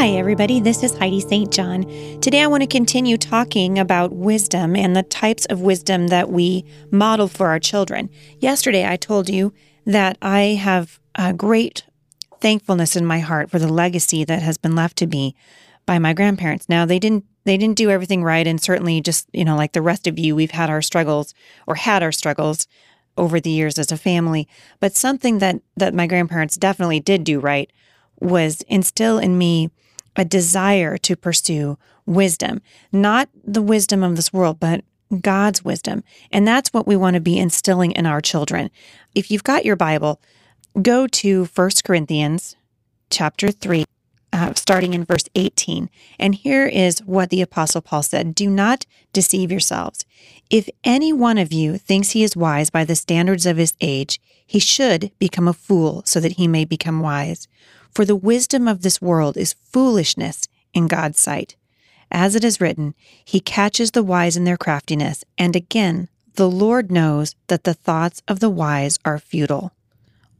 Hi, everybody. This is Heidi St. John. Today, I want to continue talking about wisdom and the types of wisdom that we model for our children. Yesterday, I told you that I have a great thankfulness in my heart for the legacy that has been left to me by my grandparents. Now, they didn't they didn't do everything right, and certainly, just you know, like the rest of you, we've had our struggles or had our struggles over the years as a family. But something that that my grandparents definitely did do right was instill in me a desire to pursue wisdom, not the wisdom of this world, but God's wisdom. And that's what we want to be instilling in our children. If you've got your Bible, go to 1 Corinthians chapter 3, uh, starting in verse 18. And here is what the Apostle Paul said Do not deceive yourselves. If any one of you thinks he is wise by the standards of his age, he should become a fool so that he may become wise. For the wisdom of this world is foolishness in God's sight. As it is written, He catches the wise in their craftiness. And again, the Lord knows that the thoughts of the wise are futile.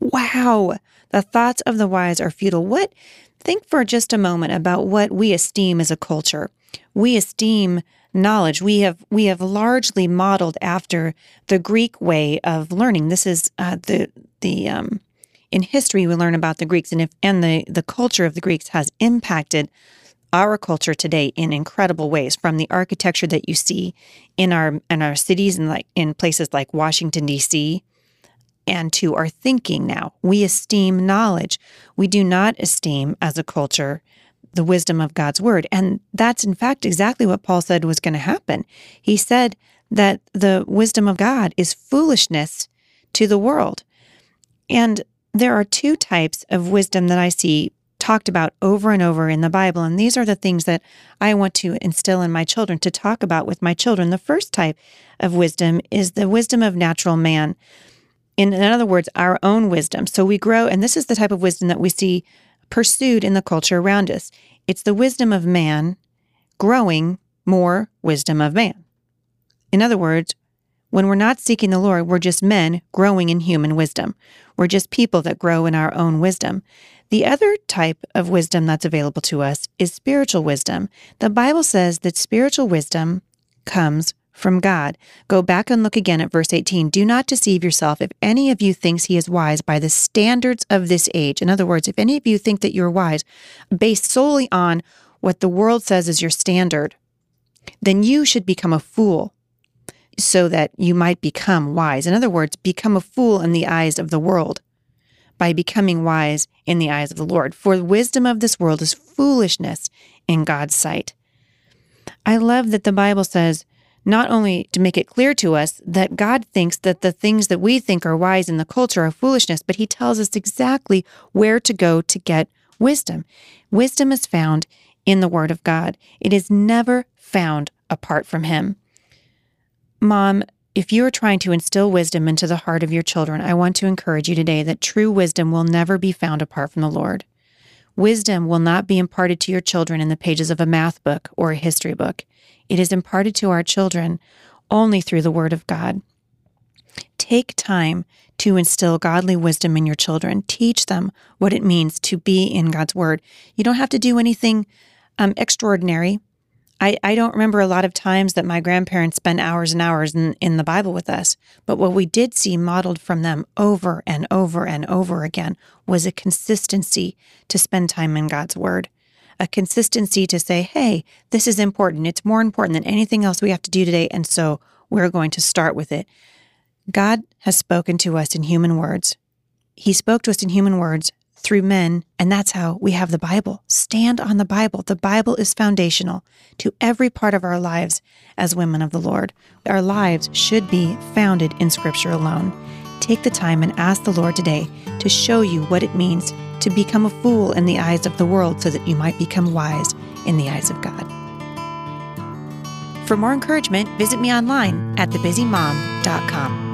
Wow, the thoughts of the wise are futile. What? Think for just a moment about what we esteem as a culture. We esteem knowledge. We have we have largely modeled after the Greek way of learning. This is uh, the the um, in history we learn about the Greeks and if and the the culture of the Greeks has impacted our culture today in incredible ways from the architecture that you see in our in our cities and like in places like Washington D.C. and to our thinking now we esteem knowledge we do not esteem as a culture the wisdom of God's word and that's in fact exactly what Paul said was going to happen he said that the wisdom of God is foolishness to the world and there are two types of wisdom that I see talked about over and over in the Bible. And these are the things that I want to instill in my children, to talk about with my children. The first type of wisdom is the wisdom of natural man. In, in other words, our own wisdom. So we grow, and this is the type of wisdom that we see pursued in the culture around us. It's the wisdom of man growing more wisdom of man. In other words, when we're not seeking the Lord, we're just men growing in human wisdom. We're just people that grow in our own wisdom. The other type of wisdom that's available to us is spiritual wisdom. The Bible says that spiritual wisdom comes from God. Go back and look again at verse 18. Do not deceive yourself if any of you thinks he is wise by the standards of this age. In other words, if any of you think that you're wise based solely on what the world says is your standard, then you should become a fool so that you might become wise. In other words, become a fool in the eyes of the world by becoming wise in the eyes of the Lord. For the wisdom of this world is foolishness in God's sight. I love that the Bible says, not only to make it clear to us that God thinks that the things that we think are wise in the culture are foolishness, but He tells us exactly where to go to get wisdom. Wisdom is found in the Word of God, it is never found apart from Him. Mom, if you are trying to instill wisdom into the heart of your children, I want to encourage you today that true wisdom will never be found apart from the Lord. Wisdom will not be imparted to your children in the pages of a math book or a history book. It is imparted to our children only through the Word of God. Take time to instill godly wisdom in your children. Teach them what it means to be in God's Word. You don't have to do anything um, extraordinary. I, I don't remember a lot of times that my grandparents spent hours and hours in, in the Bible with us, but what we did see modeled from them over and over and over again was a consistency to spend time in God's Word, a consistency to say, hey, this is important. It's more important than anything else we have to do today. And so we're going to start with it. God has spoken to us in human words. He spoke to us in human words through men, and that's how we have the Bible. Stand on the Bible. The Bible is foundational to every part of our lives as women of the Lord. Our lives should be founded in Scripture alone. Take the time and ask the Lord today to show you what it means to become a fool in the eyes of the world so that you might become wise in the eyes of God. For more encouragement, visit me online at thebusymom.com.